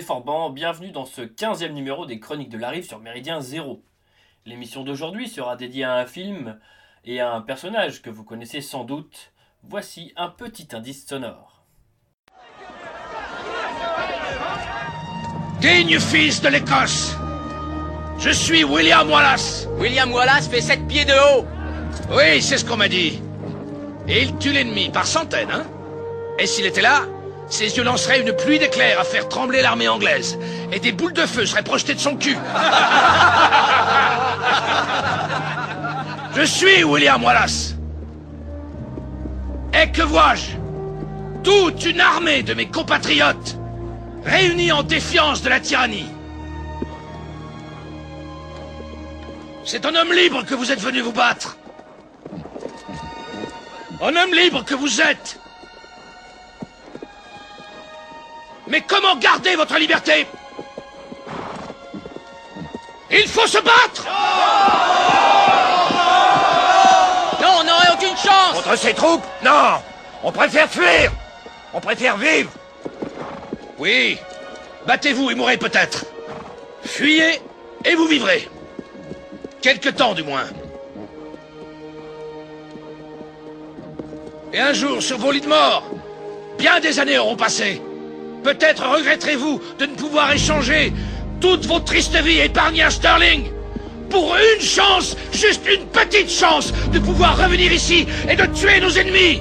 Forban, bienvenue dans ce 15e numéro des Chroniques de la Rive sur Méridien Zéro. L'émission d'aujourd'hui sera dédiée à un film et à un personnage que vous connaissez sans doute. Voici un petit indice sonore. Digne fils de l'Écosse, je suis William Wallace. William Wallace fait 7 pieds de haut. Oui, c'est ce qu'on m'a dit. Et il tue l'ennemi par centaines, hein Et s'il était là, ses yeux lanceraient une pluie d'éclairs à faire trembler l'armée anglaise. Et des boules de feu seraient projetées de son cul. Je suis William Wallace. Et que vois-je? Toute une armée de mes compatriotes réunis en défiance de la tyrannie. C'est un homme libre que vous êtes venu vous battre. Un homme libre que vous êtes. Mais comment garder votre liberté? Il faut se battre! Non, on n'aurait aucune chance! Contre ces troupes? Non! On préfère fuir! On préfère vivre! Oui. Battez-vous et mourrez peut-être. Fuyez et vous vivrez. Quelque temps du moins. Et un jour, sur vos lits de mort, bien des années auront passé. Peut-être regretterez-vous de ne pouvoir échanger toute votre triste vie épargnée à Sterling pour une chance, juste une petite chance, de pouvoir revenir ici et de tuer nos ennemis.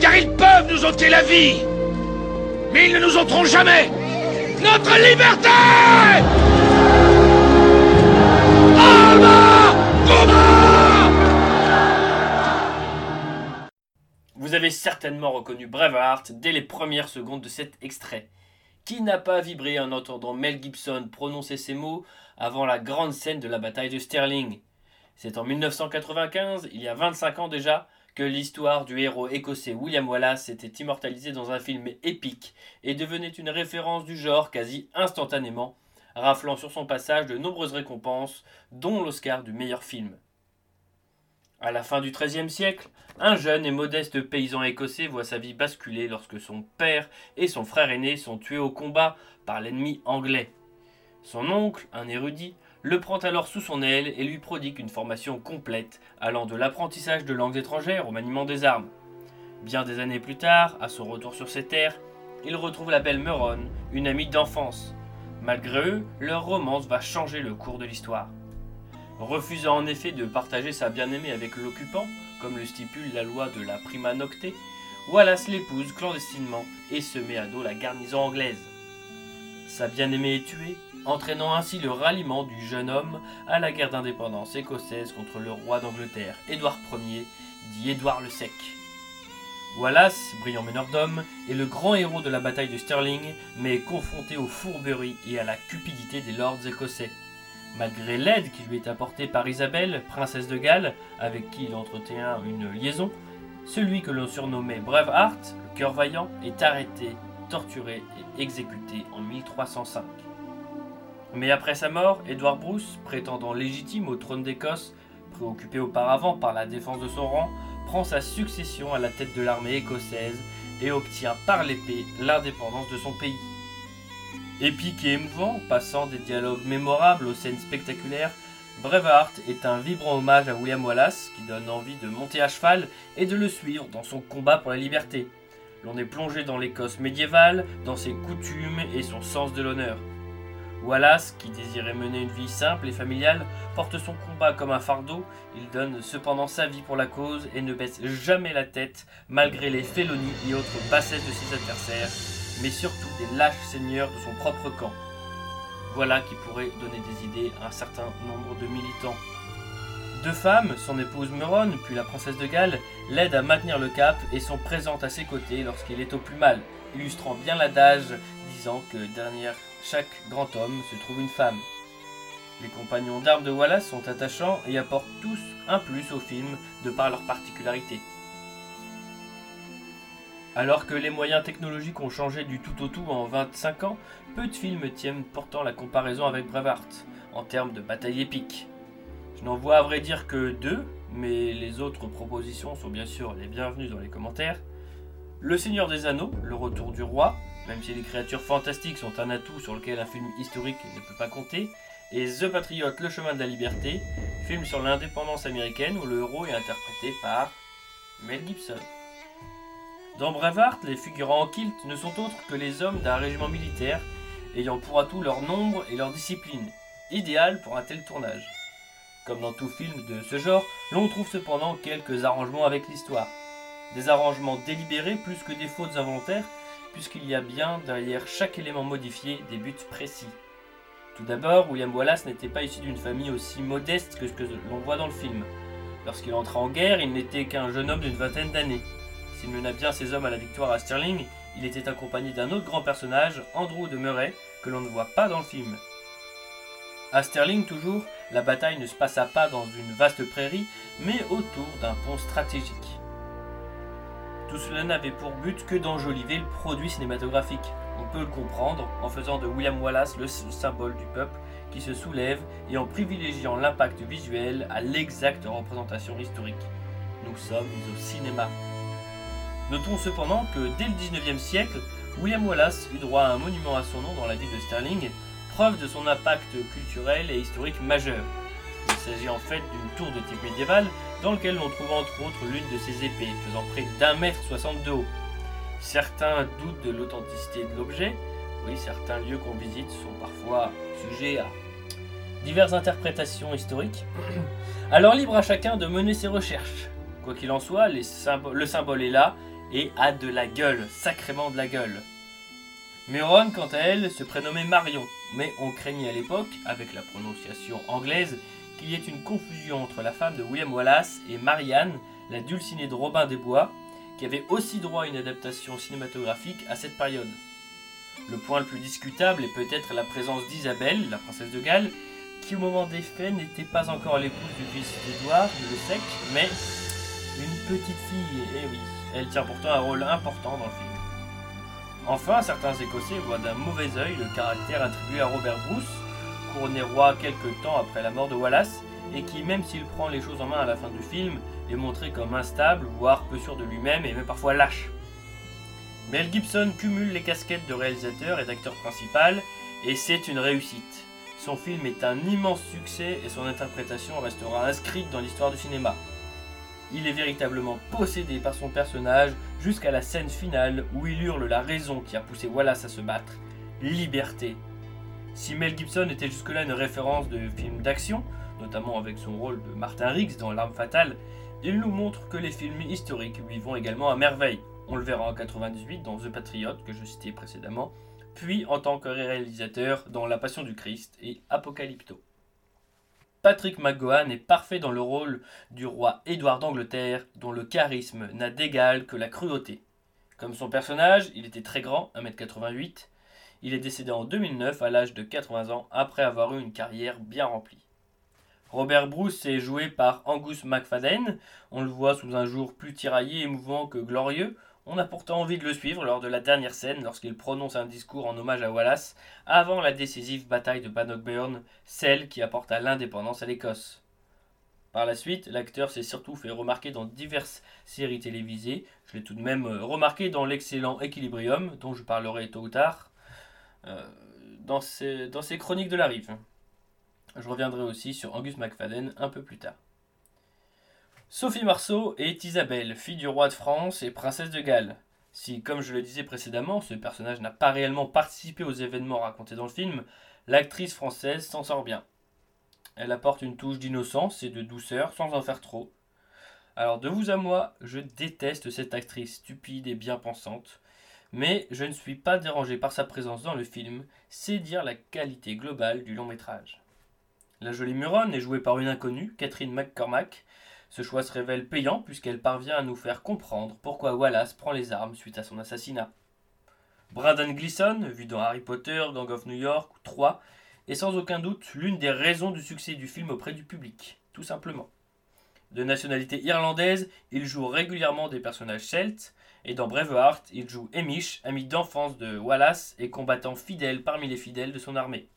Car ils peuvent nous ôter la vie. Mais ils ne nous ôteront jamais notre liberté certainement reconnu Braveheart dès les premières secondes de cet extrait. Qui n'a pas vibré en entendant Mel Gibson prononcer ces mots avant la grande scène de la bataille de Stirling? C'est en 1995, il y a 25 ans déjà, que l'histoire du héros écossais William Wallace était immortalisée dans un film épique et devenait une référence du genre quasi instantanément, raflant sur son passage de nombreuses récompenses, dont l'Oscar du meilleur film. À la fin du XIIIe siècle, un jeune et modeste paysan écossais voit sa vie basculer lorsque son père et son frère aîné sont tués au combat par l'ennemi anglais. Son oncle, un érudit, le prend alors sous son aile et lui prodigue une formation complète allant de l'apprentissage de langues étrangères au maniement des armes. Bien des années plus tard, à son retour sur ses terres, il retrouve la belle Meronne, une amie d'enfance. Malgré eux, leur romance va changer le cours de l'histoire. Refusant en effet de partager sa bien-aimée avec l'occupant, comme le stipule la loi de la prima nocte, Wallace l'épouse clandestinement et se met à dos la garnison anglaise. Sa bien-aimée est tuée, entraînant ainsi le ralliement du jeune homme à la guerre d'indépendance écossaise contre le roi d'Angleterre, Édouard Ier, dit Édouard le Sec. Wallace, brillant meneur d'hommes, est le grand héros de la bataille de Stirling, mais confronté aux fourberies et à la cupidité des lords écossais. Malgré l'aide qui lui est apportée par Isabelle, princesse de Galles, avec qui il entretient une liaison, celui que l'on surnommait Braveheart, le cœur vaillant, est arrêté, torturé et exécuté en 1305. Mais après sa mort, Édouard Bruce, prétendant légitime au trône d'Écosse, préoccupé auparavant par la défense de son rang, prend sa succession à la tête de l'armée écossaise et obtient par l'épée l'indépendance de son pays. Épique et émouvant, passant des dialogues mémorables aux scènes spectaculaires, Braveheart est un vibrant hommage à William Wallace qui donne envie de monter à cheval et de le suivre dans son combat pour la liberté. L'on est plongé dans l'Écosse médiévale, dans ses coutumes et son sens de l'honneur. Wallace, qui désirait mener une vie simple et familiale, porte son combat comme un fardeau, il donne cependant sa vie pour la cause et ne baisse jamais la tête malgré les félonies et autres bassesses de ses adversaires, mais surtout des lâches seigneurs de son propre camp. Voilà qui pourrait donner des idées à un certain nombre de militants. Deux femmes, son épouse Meronne puis la princesse de Galles, l'aident à maintenir le cap et sont présentes à ses côtés lorsqu'il est au plus mal, illustrant bien l'adage disant que derrière chaque grand homme se trouve une femme. Les compagnons d'armes de Wallace sont attachants et apportent tous un plus au film de par leur particularité. Alors que les moyens technologiques ont changé du tout au tout en 25 ans, peu de films tiennent pourtant la comparaison avec Braveheart en termes de bataille épique. Je n'en vois à vrai dire que deux, mais les autres propositions sont bien sûr les bienvenues dans les commentaires. Le Seigneur des Anneaux, Le Retour du Roi, même si les créatures fantastiques sont un atout sur lequel un film historique ne peut pas compter, et The Patriot, Le Chemin de la Liberté, film sur l'indépendance américaine où le héros est interprété par Mel Gibson. Dans Braveheart, les figurants en kilt ne sont autres que les hommes d'un régiment militaire ayant pour atout leur nombre et leur discipline, idéal pour un tel tournage. Comme dans tout film de ce genre, l'on trouve cependant quelques arrangements avec l'histoire. Des arrangements délibérés plus que des fautes involontaires, puisqu'il y a bien derrière chaque élément modifié des buts précis. Tout d'abord, William Wallace n'était pas issu d'une famille aussi modeste que ce que l'on voit dans le film. Lorsqu'il entra en guerre, il n'était qu'un jeune homme d'une vingtaine d'années. S'il mena bien ses hommes à la victoire à Stirling, il était accompagné d'un autre grand personnage, Andrew de Murray, que l'on ne voit pas dans le film. À Stirling toujours, la bataille ne se passa pas dans une vaste prairie, mais autour d'un pont stratégique. Tout cela n'avait pour but que d'enjoliver le produit cinématographique. On peut le comprendre en faisant de William Wallace le symbole du peuple qui se soulève et en privilégiant l'impact visuel à l'exacte représentation historique. Nous sommes au cinéma. Notons cependant que dès le 19e siècle, William Wallace eut droit à un monument à son nom dans la ville de Stirling, preuve de son impact culturel et historique majeur. Il s'agit en fait d'une tour de type médiéval dans laquelle l'on trouve entre autres l'une de ses épées, faisant près d'un mètre soixante de haut. Certains doutent de l'authenticité de l'objet. Oui, certains lieux qu'on visite sont parfois sujets à diverses interprétations historiques. Alors libre à chacun de mener ses recherches. Quoi qu'il en soit, le symbole est là et a de la gueule, sacrément de la gueule. Méron, quant à elle, se prénommait Marion, mais on craignait à l'époque, avec la prononciation anglaise, qu'il y ait une confusion entre la femme de William Wallace et Marianne, la dulcinée de Robin des Bois, qui avait aussi droit à une adaptation cinématographique à cette période. Le point le plus discutable est peut-être la présence d'Isabelle, la princesse de Galles, qui au moment des faits n'était pas encore l'épouse du fils d'Édouard, le sec, mais une petite fille, eh oui, elle tient pourtant un rôle important dans le film. Enfin, certains Écossais voient d'un mauvais œil le caractère attribué à Robert Bruce, couronné roi quelques temps après la mort de Wallace, et qui, même s'il prend les choses en main à la fin du film, est montré comme instable, voire peu sûr de lui-même et même parfois lâche. Mel Gibson cumule les casquettes de réalisateur et d'acteur principal, et c'est une réussite. Son film est un immense succès et son interprétation restera inscrite dans l'histoire du cinéma. Il est véritablement possédé par son personnage jusqu'à la scène finale où il hurle la raison qui a poussé Wallace à se battre. Liberté. Si Mel Gibson était jusque-là une référence de films d'action, notamment avec son rôle de Martin Riggs dans L'arme fatale, il nous montre que les films historiques lui vont également à merveille. On le verra en 98 dans The Patriot que je citais précédemment, puis en tant que réalisateur dans La Passion du Christ et Apocalypto. Patrick McGowan est parfait dans le rôle du roi Édouard d'Angleterre, dont le charisme n'a d'égal que la cruauté. Comme son personnage, il était très grand, 1m88. Il est décédé en 2009 à l'âge de 80 ans après avoir eu une carrière bien remplie. Robert Bruce est joué par Angus McFadden. On le voit sous un jour plus tiraillé, émouvant que glorieux, on a pourtant envie de le suivre lors de la dernière scène lorsqu'il prononce un discours en hommage à Wallace avant la décisive bataille de Bannockburn, celle qui apporta l'indépendance à l'Écosse. Par la suite, l'acteur s'est surtout fait remarquer dans diverses séries télévisées. Je l'ai tout de même euh, remarqué dans l'excellent Equilibrium, dont je parlerai tôt ou tard, euh, dans, ses, chroniques de la rive. Je reviendrai aussi sur Angus McFadden un peu plus tard. Sophie Marceau est Isabelle, fille du roi de France et princesse de Galles. Si, comme je le disais précédemment, ce personnage n'a pas réellement participé aux événements racontés dans le film, l'actrice française s'en sort bien. Elle apporte une touche d'innocence et de douceur sans en faire trop. Alors de vous à moi, je déteste cette actrice stupide et bien pensante, mais je ne suis pas dérangé par sa présence dans le film, c'est dire la qualité globale du long métrage. La jolie Muronne est jouée par une inconnue, Catherine McCormack, ce choix se révèle payant puisqu'elle parvient à nous faire comprendre pourquoi Wallace prend les armes suite à son assassinat. Brandon Gleeson, vu dans Harry Potter, Gang of New York ou 3, est sans aucun doute l'une des raisons du succès du film auprès du public, tout simplement. De nationalité irlandaise, il joue régulièrement des personnages celtes, et dans Braveheart, il joue Emish, ami d'enfance de Wallace et combattant fidèle parmi les fidèles de son armée.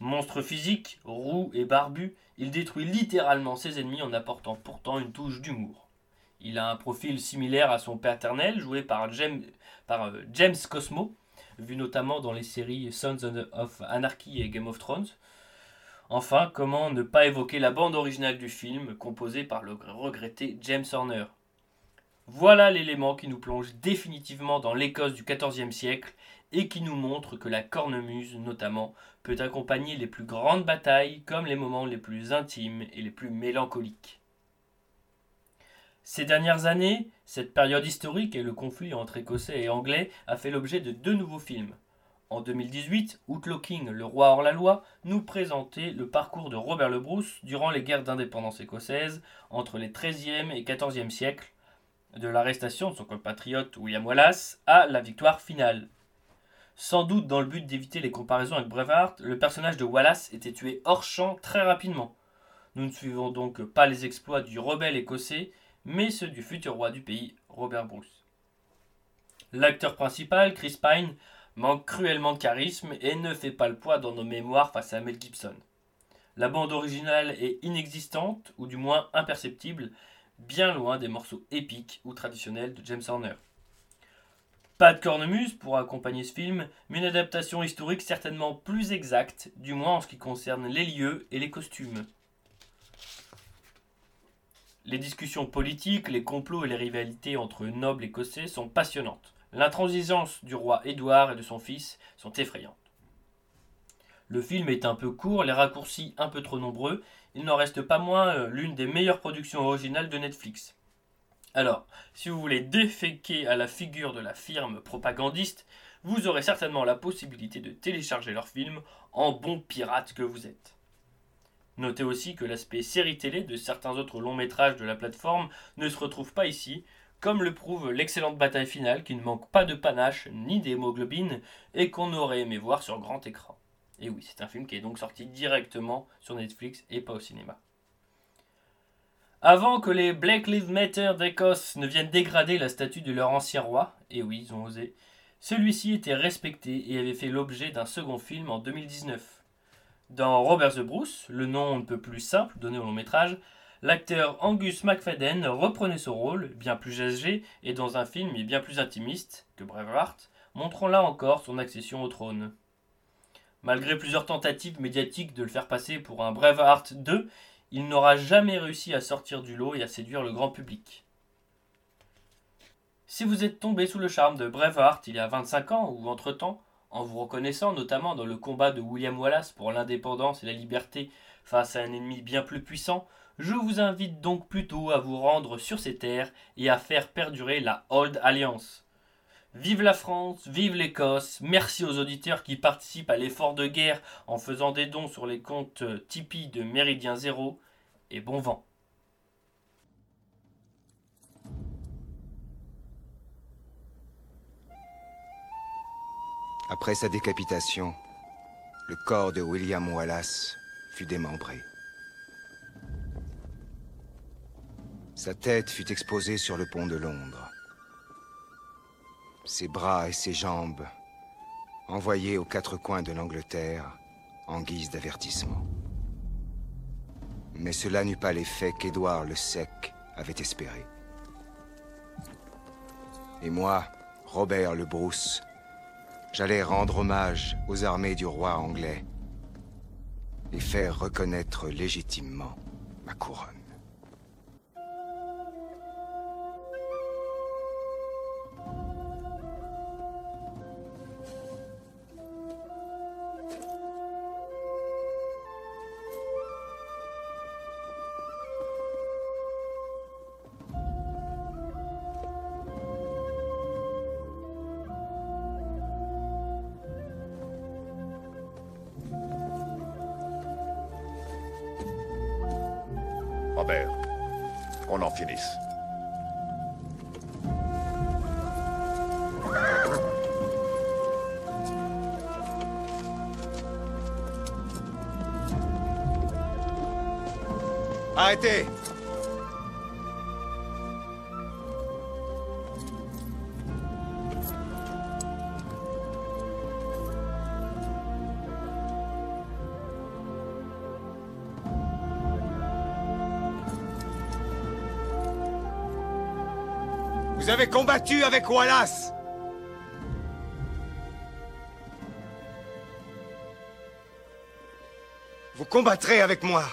Monstre physique, roux et barbu, il détruit littéralement ses ennemis en apportant pourtant une touche d'humour. Il a un profil similaire à son paternel, joué par James, par, euh, James Cosmo, vu notamment dans les séries Sons of Anarchy et Game of Thrones. Enfin, comment ne pas évoquer la bande originale du film, composée par le regretté James Horner? Voilà l'élément qui nous plonge définitivement dans l'Écosse du XIVe siècle et qui nous montre que la cornemuse, notamment, peut accompagner les plus grandes batailles comme les moments les plus intimes et les plus mélancoliques. Ces dernières années, cette période historique et le conflit entre Écossais et Anglais a fait l'objet de deux nouveaux films. En 2018, Outlooking, le roi hors la loi, nous présentait le parcours de Robert le Bruce durant les guerres d'indépendance écossaises entre les XIIIe et XIVe siècles, de l'arrestation de son compatriote William Wallace à la victoire finale. Sans doute dans le but d'éviter les comparaisons avec Braveheart, le personnage de Wallace était tué hors champ très rapidement. Nous ne suivons donc pas les exploits du rebelle écossais, mais ceux du futur roi du pays, Robert Bruce. L'acteur principal, Chris Pine, manque cruellement de charisme et ne fait pas le poids dans nos mémoires face à Mel Gibson. La bande originale est inexistante, ou du moins imperceptible, bien loin des morceaux épiques ou traditionnels de James Horner. Pas de cornemuse pour accompagner ce film, mais une adaptation historique certainement plus exacte, du moins en ce qui concerne les lieux et les costumes. Les discussions politiques, les complots et les rivalités entre nobles écossais sont passionnantes. L'intransigeance du roi Édouard et de son fils sont effrayantes. Le film est un peu court, les raccourcis un peu trop nombreux, il n'en reste pas moins euh, l'une des meilleures productions originales de Netflix. Alors, si vous voulez déféquer à la figure de la firme propagandiste, vous aurez certainement la possibilité de télécharger leur film en bon pirate que vous êtes. Notez aussi que l'aspect série télé de certains autres longs métrages de la plateforme ne se retrouve pas ici, comme le prouve l'excellente bataille finale qui ne manque pas de panache ni d'hémoglobine et qu'on aurait aimé voir sur grand écran. Et oui, c'est un film qui est donc sorti directement sur Netflix et pas au cinéma. Avant que les Black Lives Matter d'Écosse ne viennent dégrader la statue de leur ancien roi, et oui, ils ont osé, celui-ci était respecté et avait fait l'objet d'un second film en 2019. Dans Robert the Bruce, le nom un peu plus simple donné au long métrage, l'acteur Angus McFadden reprenait son rôle, bien plus âgé et dans un film bien plus intimiste que Braveheart, montrant là encore son accession au trône. Malgré plusieurs tentatives médiatiques de le faire passer pour un Braveheart 2, il n'aura jamais réussi à sortir du lot et à séduire le grand public. Si vous êtes tombé sous le charme de Braveheart il y a 25 ans ou entre-temps, en vous reconnaissant notamment dans le combat de William Wallace pour l'indépendance et la liberté face à un ennemi bien plus puissant, je vous invite donc plutôt à vous rendre sur ces terres et à faire perdurer la Old Alliance. Vive la France, vive l'Écosse, merci aux auditeurs qui participent à l'effort de guerre en faisant des dons sur les comptes Tipeee de Méridien Zéro, et bon vent. Après sa décapitation, le corps de William Wallace fut démembré. Sa tête fut exposée sur le pont de Londres ses bras et ses jambes envoyés aux quatre coins de l'Angleterre en guise d'avertissement. Mais cela n'eut pas l'effet qu'Édouard le Sec avait espéré. Et moi, Robert le Bruce, j'allais rendre hommage aux armées du roi anglais et faire reconnaître légitimement ma couronne. Robert, qu'on en finisse. Arrêtez avez combattu avec Wallace. Vous combattrez avec moi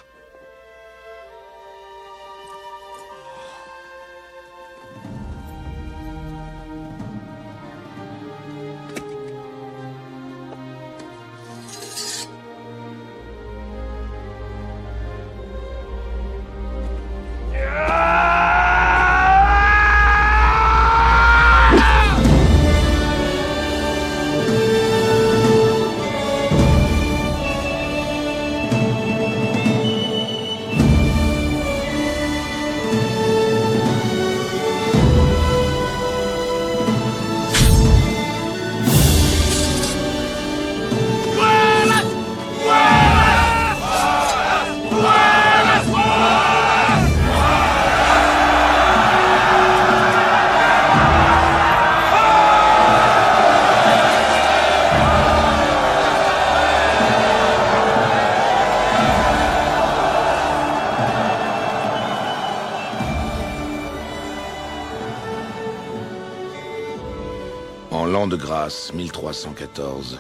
En l'an de grâce 1314,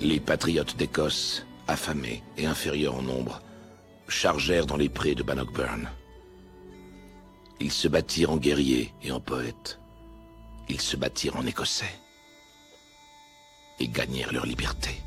les patriotes d'Écosse, affamés et inférieurs en nombre, chargèrent dans les prés de Bannockburn. Ils se battirent en guerriers et en poètes. Ils se battirent en Écossais. Et gagnèrent leur liberté.